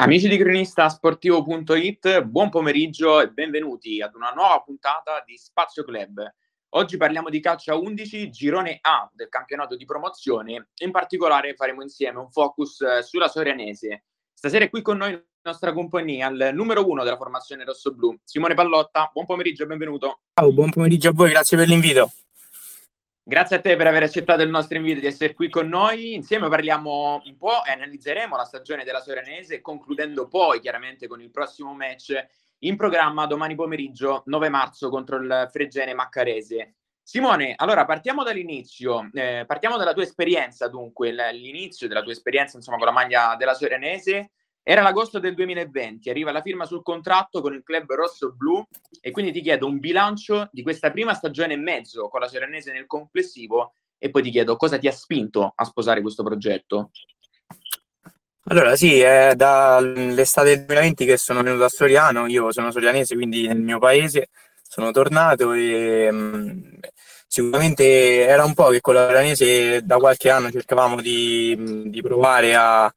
Amici di cronistasportivo.it, buon pomeriggio e benvenuti ad una nuova puntata di Spazio Club. Oggi parliamo di calcio a 11, girone A del campionato di promozione. In particolare faremo insieme un focus eh, sulla Sorianese. Stasera è qui con noi la nostra compagnia, il numero uno della formazione rossoblu, Simone Pallotta. Buon pomeriggio e benvenuto. Ciao, buon pomeriggio a voi, grazie per l'invito. Grazie a te per aver accettato il nostro invito di essere qui con noi. Insieme parliamo un po' e analizzeremo la stagione della Soranese, concludendo poi chiaramente con il prossimo match in programma domani pomeriggio 9 marzo contro il Fregene Maccarese. Simone, allora partiamo dall'inizio, eh, partiamo dalla tua esperienza dunque, l'inizio della tua esperienza insomma con la maglia della Soranese era l'agosto del 2020, arriva la firma sul contratto con il club rosso-blu e quindi ti chiedo un bilancio di questa prima stagione e mezzo con la Serenese nel complessivo e poi ti chiedo cosa ti ha spinto a sposare questo progetto. Allora sì, è dall'estate del 2020 che sono venuto a Soriano, io sono sorianese quindi nel mio paese, sono tornato e mh, sicuramente era un po' che con la Sorianese da qualche anno cercavamo di, di provare a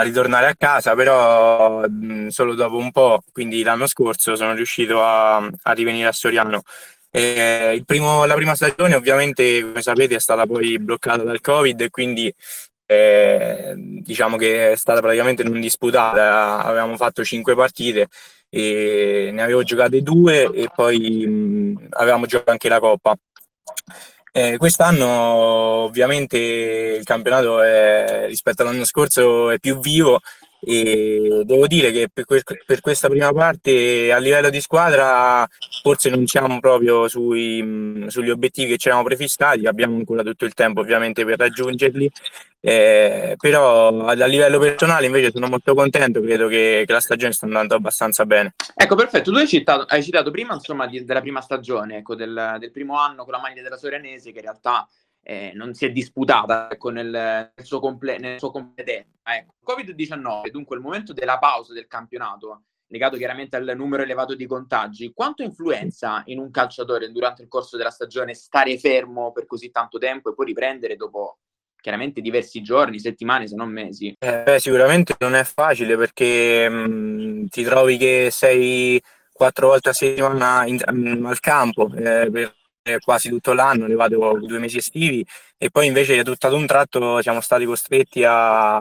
a ritornare a casa, però mh, solo dopo un po', quindi l'anno scorso, sono riuscito a, a rivenire a Soriano. Eh, primo, la prima stagione ovviamente, come sapete, è stata poi bloccata dal Covid e quindi eh, diciamo che è stata praticamente non disputata. Avevamo fatto cinque partite e ne avevo giocate due e poi mh, avevamo giocato anche la Coppa. Eh, quest'anno ovviamente il campionato è, rispetto all'anno scorso è più vivo e devo dire che per, per, questa prima parte a livello di squadra forse non siamo proprio sui, sugli obiettivi che ci eravamo prefissati, abbiamo ancora tutto il tempo ovviamente per raggiungerli, eh, però a, livello personale invece sono molto contento, credo che, che, la stagione sta andando abbastanza bene. Ecco, perfetto, tu hai citato, hai citato prima insomma di, della prima stagione, ecco, del, del primo anno con la maglia della Sorenese che in realtà eh, non si è disputata ecco, nel, nel, suo comple- suo completenza. Ecco. Covid-19, dunque il momento della pausa del campionato, legato chiaramente al numero elevato di contagi, quanto influenza in un calciatore durante il corso della stagione stare fermo per così tanto tempo e poi riprendere dopo chiaramente diversi giorni, settimane, se non mesi? Eh, sicuramente non è facile perché mh, mm, ti trovi che sei quattro volte a settimana in, in, al campo eh, per quasi tutto l'anno, levato due mesi estivi e poi invece tutto ad un tratto siamo stati costretti a,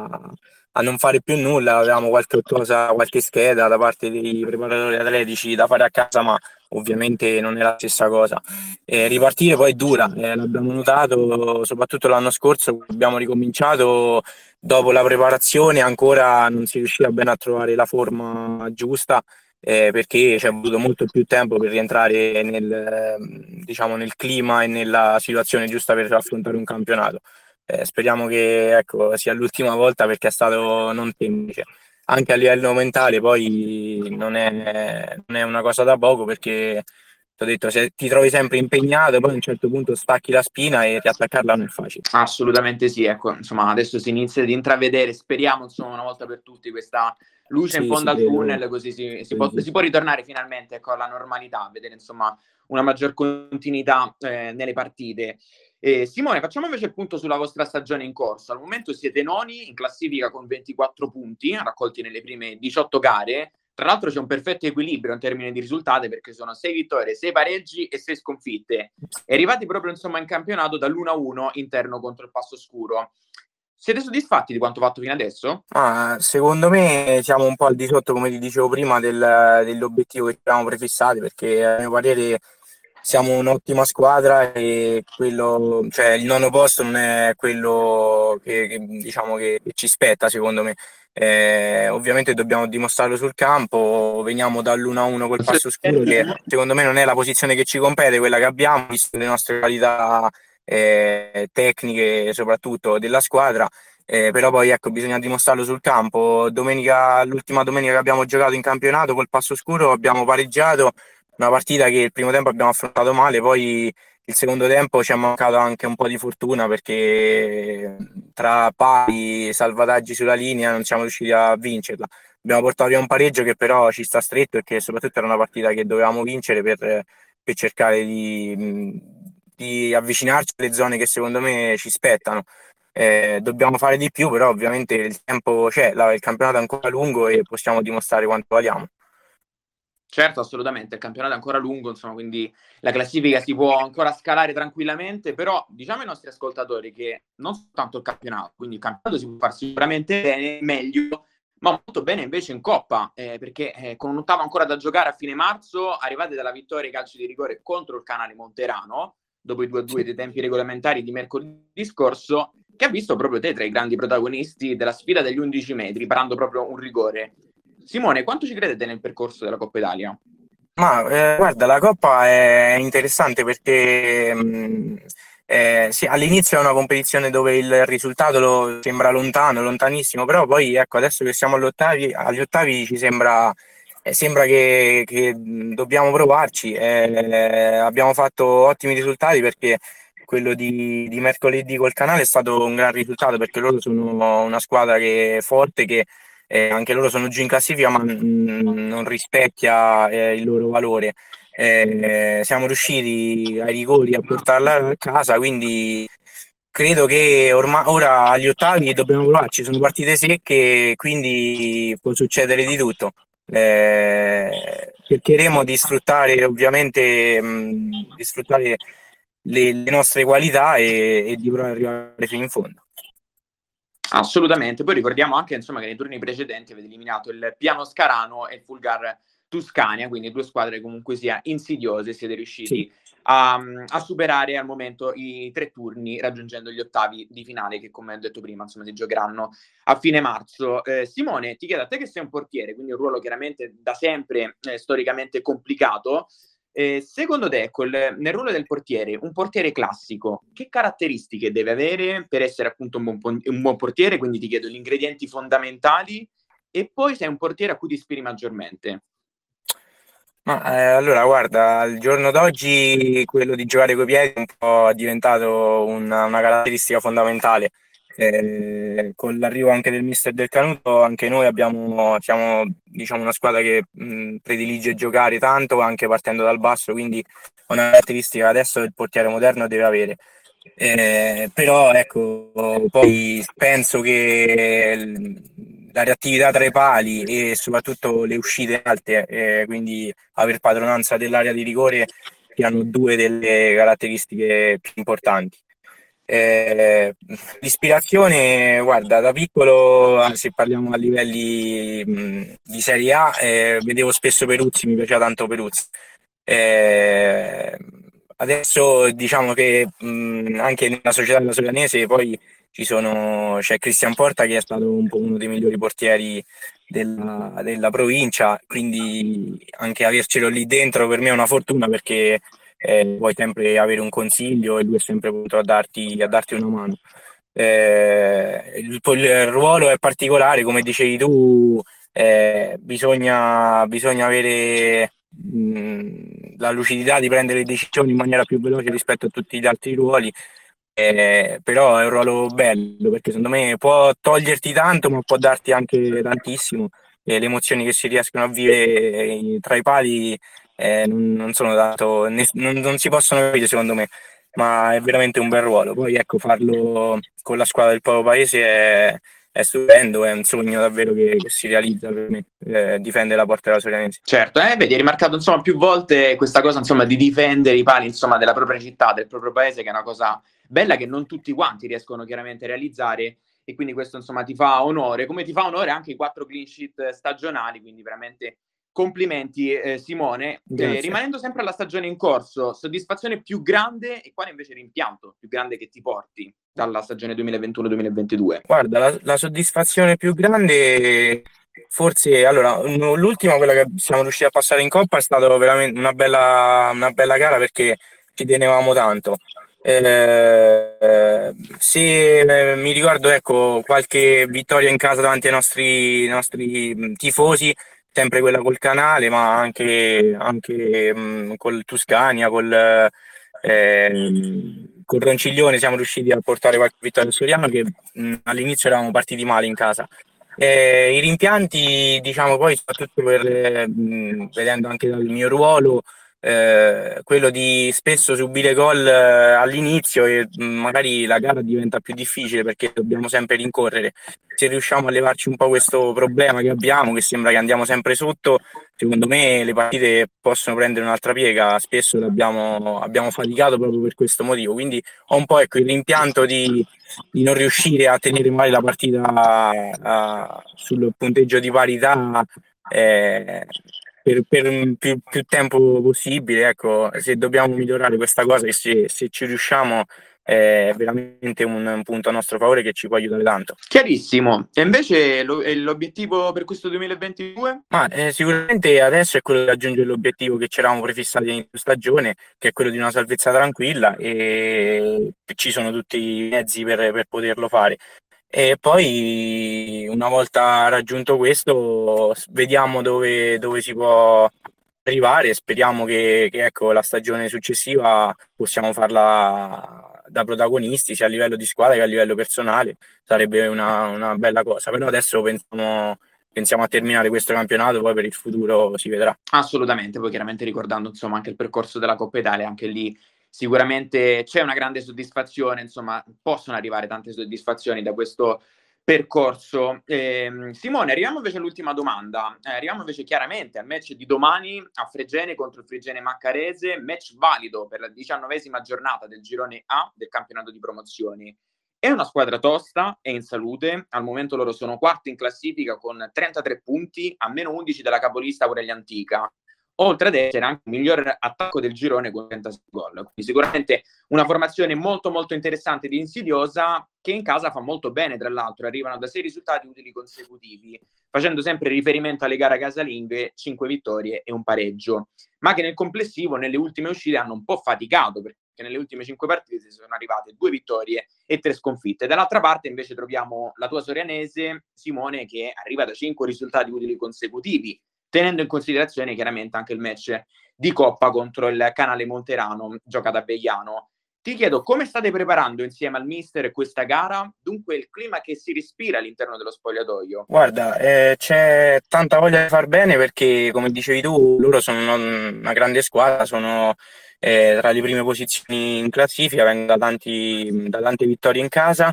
a non fare più nulla, avevamo qualche cosa, qualche scheda da parte dei preparatori atletici da fare a casa, ma ovviamente non è la stessa cosa. Eh, ripartire poi è dura, eh, l'abbiamo notato soprattutto l'anno scorso, abbiamo ricominciato dopo la preparazione, ancora non si riusciva bene a trovare la forma giusta eh, perché ci è voluto molto più tempo per rientrare nel, diciamo, nel clima e nella situazione giusta per affrontare un campionato. Eh, speriamo che ecco, sia l'ultima volta perché è stato non semplice. Anche a livello mentale poi non è, non è una cosa da poco perché ti ho detto, se ti trovi sempre impegnato, poi a un certo punto stacchi la spina e riattaccarla non è facile. Assolutamente sì, ecco, insomma, adesso si inizia ad intravedere, speriamo insomma una volta per tutti questa luce sì, in fondo al tunnel, così si, si, può, si, può, ritornare finalmente ecco, alla normalità, vedere insomma una maggior continuità eh, nelle partite. Eh, Simone, facciamo invece il punto sulla vostra stagione in corso. Al momento siete noni in classifica con 24 punti, raccolti nelle prime 18 gare. Tra l'altro c'è un perfetto equilibrio in termini di risultati perché sono 6 vittorie, 6 pareggi e 6 sconfitte. E arrivati proprio insomma in campionato dall'1-1 interno contro il Passo Scuro. Siete soddisfatti di quanto fatto fino adesso? Ah, secondo me siamo un po' al di sotto, come ti dicevo prima, del, dell'obiettivo che ci eravamo prefissati, perché a mio parere siamo un'ottima squadra e quello, cioè, il nono posto non è quello che, che diciamo che ci spetta, secondo me. Eh, ovviamente dobbiamo dimostrarlo sul campo, veniamo dall'1-1 col passo scuro, che secondo me non è la posizione che ci compete, quella che abbiamo, visto le nostre qualità eh, tecniche soprattutto della squadra, eh, però poi ecco, bisogna dimostrarlo sul campo. Domenica, l'ultima domenica che abbiamo giocato in campionato col Passo Scuro abbiamo pareggiato una partita che il primo tempo abbiamo affrontato male, poi il secondo tempo ci è mancato anche un po' di fortuna perché tra pali, salvataggi sulla linea non siamo riusciti a vincerla. Abbiamo portato via un pareggio che però ci sta stretto e che soprattutto era una partita che dovevamo vincere per, per cercare di, di avvicinarci alle zone che secondo me ci spettano. Eh, dobbiamo fare di più, però ovviamente il tempo c'è, la, il campionato è ancora lungo e possiamo dimostrare quanto valiamo. Certo, assolutamente, il campionato è ancora lungo, insomma, quindi la classifica si può ancora scalare tranquillamente, però diciamo ai nostri ascoltatori che non soltanto il campionato, quindi il campionato si può fare sicuramente bene, meglio, ma molto bene invece in Coppa, eh, perché eh, con un ottavo ancora da giocare a fine marzo, arrivate dalla vittoria ai calci di rigore contro il canale Monterano, dopo i 2-2 dei tempi regolamentari di mercoledì scorso, che ha visto proprio te tra i grandi protagonisti della sfida degli 11 metri, parando proprio un rigore. Simone, quanto ci credete nel percorso della Coppa Italia? Ma eh, guarda, la Coppa è interessante perché mh, mm, eh, sì, all'inizio è una competizione dove il risultato lo, sembra lontano, lontanissimo, però poi ecco, adesso che siamo agli ottavi, agli ottavi ci sembra, sembra che, che, dobbiamo provarci. Eh, abbiamo fatto ottimi risultati perché quello di, di, mercoledì col canale è stato un gran risultato perché loro sono una squadra che è forte, che eh, anche loro sono giù in classifica, ma mh, non rispecchia eh, il loro valore. Eh, siamo riusciti ai rigori a portarla a casa, quindi credo che ormai ora agli ottavi dobbiamo provarci, sono partite secche, quindi può succedere di tutto. Eh, cercheremo di sfruttare ovviamente mh, di sfruttare le, le nostre qualità e, e di provare ad arrivare fino in fondo. Assolutamente, poi ricordiamo anche insomma, che nei turni precedenti avete eliminato il Piano Scarano e il Fulgar Tuscania, quindi due squadre comunque sia insidiose, siete riusciti sì. A, a, superare al momento i tre turni raggiungendo gli ottavi di finale che come ho detto prima insomma si giocheranno a fine marzo. Eh, Simone, ti chiedo a te che sei un portiere, quindi un ruolo chiaramente da sempre eh, storicamente complicato, eh, secondo te, col, nel ruolo del portiere, un portiere classico, che caratteristiche deve avere per essere appunto un buon, un buon portiere? Quindi ti chiedo gli ingredienti fondamentali e poi sei un portiere a cui ti ispiri maggiormente. Ma eh, allora, guarda, al giorno d'oggi quello di giocare coi piedi è un po' diventato una, una caratteristica fondamentale. Eh, con l'arrivo anche del mister del Canuto, anche noi abbiamo, siamo diciamo, una squadra che mh, predilige giocare tanto anche partendo dal basso, quindi una caratteristica adesso il portiere moderno deve avere. Eh, però ecco, poi penso che la reattività tra i pali e soprattutto le uscite alte, eh, quindi aver padronanza dell'area di rigore, siano due delle caratteristiche più importanti. Eh, l'ispirazione, guarda, da piccolo, se parliamo a livelli mh, di Serie A, eh, vedevo spesso Peruzzi, mi piaceva tanto Peruzzi. Eh, adesso diciamo che mh, anche nella società della Solanese poi sono, c'è Cristian Porta che è stato un po' uno dei migliori portieri della, della provincia, quindi anche avercelo lì dentro per me è una fortuna perché eh, puoi sempre avere un consiglio e lui è sempre pronto a darti, a darti una mano. Eh, il, il, ruolo è particolare, come dicevi tu, eh, bisogna, bisogna, avere mh, la lucidità di prendere decisioni in maniera più veloce rispetto a tutti gli altri ruoli. Eh, però è un ruolo bello perché secondo me può toglierti tanto ma può darti anche tantissimo e le emozioni che si riescono a vivere tra i pali eh, non, sono ne, non, non, si possono capire secondo me, ma è veramente un bel ruolo. Poi ecco, farlo con la squadra del proprio paese è, è stupendo, è un sogno davvero che, che si realizza per me, eh, difendere la porta della Sorianese. Certo, eh, vedi, hai rimarcato insomma, più volte questa cosa insomma, di difendere i pali insomma, della propria città, del proprio paese, che è una cosa bella che non tutti quanti riescono chiaramente a realizzare e quindi questo insomma ti fa onore, come ti fa onore anche i quattro clean sheet stagionali, quindi veramente Complimenti eh, Simone. Eh, rimanendo sempre alla stagione in corso, soddisfazione più grande e quale invece rimpianto più grande che ti porti dalla stagione 2021-2022? Guarda, la, la soddisfazione più grande forse allora l'ultima quella che siamo riusciti a passare in coppa è stata veramente una bella, una bella gara perché ci tenevamo tanto eh, se eh, mi ricordo ecco qualche vittoria in casa davanti ai nostri, nostri tifosi sempre quella col canale, ma anche, anche mh, mm, col Tuscania, col, eh, col Ronciglione siamo riusciti a portare qualche vittoria al Soriano che mh, mm, all'inizio eravamo partiti male in casa. Eh, I rimpianti, diciamo poi, soprattutto per, mh, mm, vedendo anche dal mio ruolo, eh, quello di spesso subire gol eh, all'inizio e mm, magari la gara diventa più difficile perché dobbiamo sempre rincorrere. Se riusciamo a levarci un po' questo problema che abbiamo, che sembra che andiamo sempre sotto, secondo me le partite possono prendere un'altra piega. Spesso abbiamo, abbiamo faticato proprio per questo motivo. Quindi ho un po' ecco, il rimpianto di, di non riuscire a tenere mai la partita a, sul punteggio di parità. Eh, per, per più, più, tempo possibile. Ecco, se dobbiamo migliorare questa cosa e se, se ci riusciamo è veramente un, un, punto a nostro favore che ci può aiutare tanto. Chiarissimo. E invece lo, l'obiettivo per questo 2022? Ma, eh, sicuramente adesso è quello di raggiungere l'obiettivo che ci eravamo prefissati in stagione, che è quello di una salvezza tranquilla e ci sono tutti i mezzi per, per poterlo fare. E poi una volta raggiunto questo, vediamo dove, dove si può arrivare. Speriamo che, che ecco, la stagione successiva possiamo farla da protagonisti sia a livello di squadra che a livello personale. Sarebbe una, una bella cosa. Però adesso pensiamo, pensiamo a terminare questo campionato, poi per il futuro si vedrà. Assolutamente, poi chiaramente ricordando insomma anche il percorso della Coppa Italia, anche lì sicuramente c'è una grande soddisfazione, insomma, possono arrivare tante soddisfazioni da questo percorso. Eh, Simone, arriviamo invece all'ultima domanda. Eh, arriviamo invece chiaramente al match di domani a Fregene contro il Fregene Maccarese, match valido per la diciannovesima giornata del girone A del campionato di promozioni. È una squadra tosta, è in salute, al momento loro sono quarti in classifica con 33 punti, a meno 11 della capolista Aurelia Antica oltre ad essere anche il miglior attacco del girone con 36 gol. Quindi sicuramente una formazione molto molto interessante ed insidiosa che in casa fa molto bene, tra l'altro, arrivano da sei risultati utili consecutivi, facendo sempre riferimento alle gare casalinghe, 5 vittorie e un pareggio, ma che nel complessivo nelle ultime uscite hanno un po' faticato perché nelle ultime 5 partite si sono arrivate due vittorie e tre sconfitte. Dall'altra parte invece troviamo la tua sorianese Simone che arriva da 5 risultati utili consecutivi, tenendo in considerazione chiaramente anche il match di Coppa contro il canale Monterano, giocato a Begliano. Ti chiedo come state preparando insieme al mister questa gara, dunque il clima che si respira all'interno dello spogliatoio? Guarda, eh, c'è tanta voglia di far bene perché, come dicevi tu, loro sono una grande squadra, sono eh, tra le prime posizioni in classifica, vengono da, tanti, da tante vittorie in casa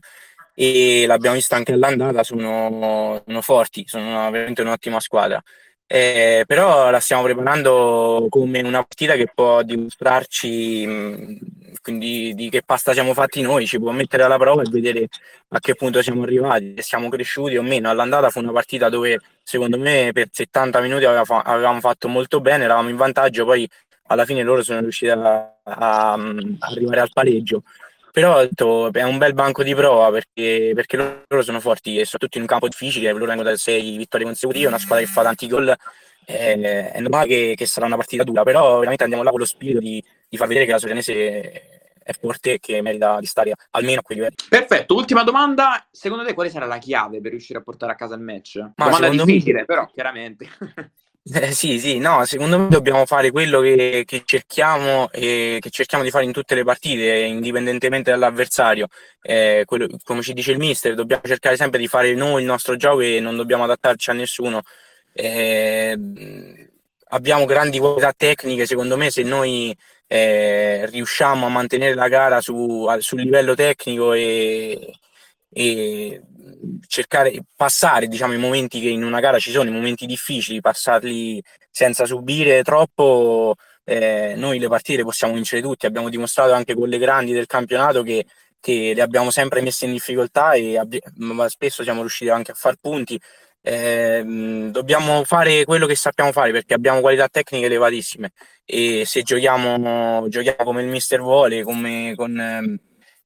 e l'abbiamo vista anche all'andata, sono, sono forti, sono veramente un'ottima squadra. Eh, però la stiamo preparando come una partita che può dimostrarci mh, quindi di che pasta siamo fatti noi, ci può mettere alla prova e vedere a che punto siamo arrivati, se siamo cresciuti o meno. All'andata fu una partita dove secondo me per 70 minuti avevamo fatto molto bene, eravamo in vantaggio, poi alla fine loro sono riusciti a, a, a arrivare al pareggio però è un bel banco di prova perché, perché, loro sono forti e soprattutto in un campo difficile, loro vengono da sei vittorie consecutive, una squadra che fa tanti gol, eh, è normale che, che, sarà una partita dura, però veramente andiamo là con lo spirito di, di far vedere che la Sorianese è forte e che merita di stare almeno a quei livelli. Perfetto, ultima domanda, secondo te quale sarà la chiave per riuscire a portare a casa il match? Ma domanda difficile, me... però chiaramente. Eh, sì, sì, no, secondo me dobbiamo fare quello che, che, cerchiamo e che cerchiamo di fare in tutte le partite, indipendentemente dall'avversario. Eh, quello, come ci dice il mister, dobbiamo cercare sempre di fare noi il nostro gioco e non dobbiamo adattarci a nessuno. Eh, abbiamo grandi qualità tecniche, secondo me, se noi eh, riusciamo a mantenere la gara su, sul livello tecnico e, e cercare passare diciamo i momenti che in una gara ci sono i momenti difficili passarli senza subire troppo eh, noi le partite possiamo vincere tutti. Abbiamo dimostrato anche con le grandi del campionato che, che le abbiamo sempre messe in difficoltà e abbi- spesso siamo riusciti anche a far punti. Eh, dobbiamo fare quello che sappiamo fare perché abbiamo qualità tecniche elevatissime e se giochiamo, giochiamo come il mister vuole come con ehm,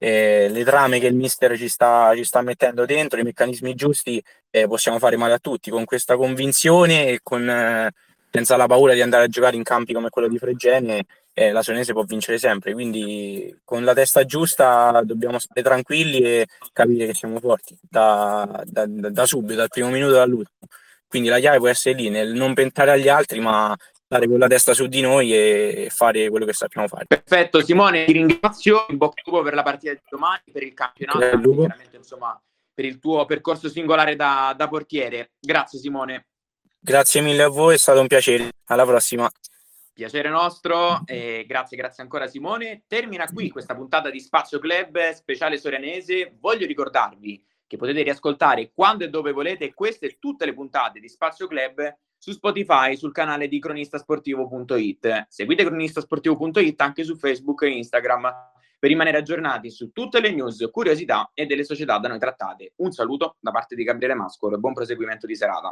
eh, le trame che il mister ci sta, ci sta mettendo dentro, i meccanismi giusti, eh, possiamo fare male a tutti. Con questa convinzione e con, eh, senza la paura di andare a giocare in campi come quello di Fregene, eh, la Sonese può vincere sempre. Quindi con la testa giusta dobbiamo stare tranquilli e capire che siamo forti da, da, da subito, dal primo minuto all'ultimo. Quindi la chiave può essere lì, nel non pentare agli altri, ma stare con la testa su di noi e fare quello che sappiamo fare. Perfetto, Simone, ti ringrazio. In bocca al lupo per la partita di domani, per il campionato, chiaramente insomma per il tuo percorso singolare da, da portiere. Grazie, Simone. Grazie mille a voi, è stato un piacere. Alla prossima. Piacere nostro, e grazie, grazie ancora Simone. Termina qui questa puntata di Spazio Club speciale sorianese. Voglio ricordarvi che potete riascoltare quando e dove volete queste e tutte le puntate di Spazio Club su Spotify, sul canale di cronistasportivo.it. Seguite cronistasportivo.it anche su Facebook e Instagram per rimanere aggiornati su tutte le news, curiosità e delle società da noi trattate. Un saluto da parte di Gabriele Mascolo e buon proseguimento di serata.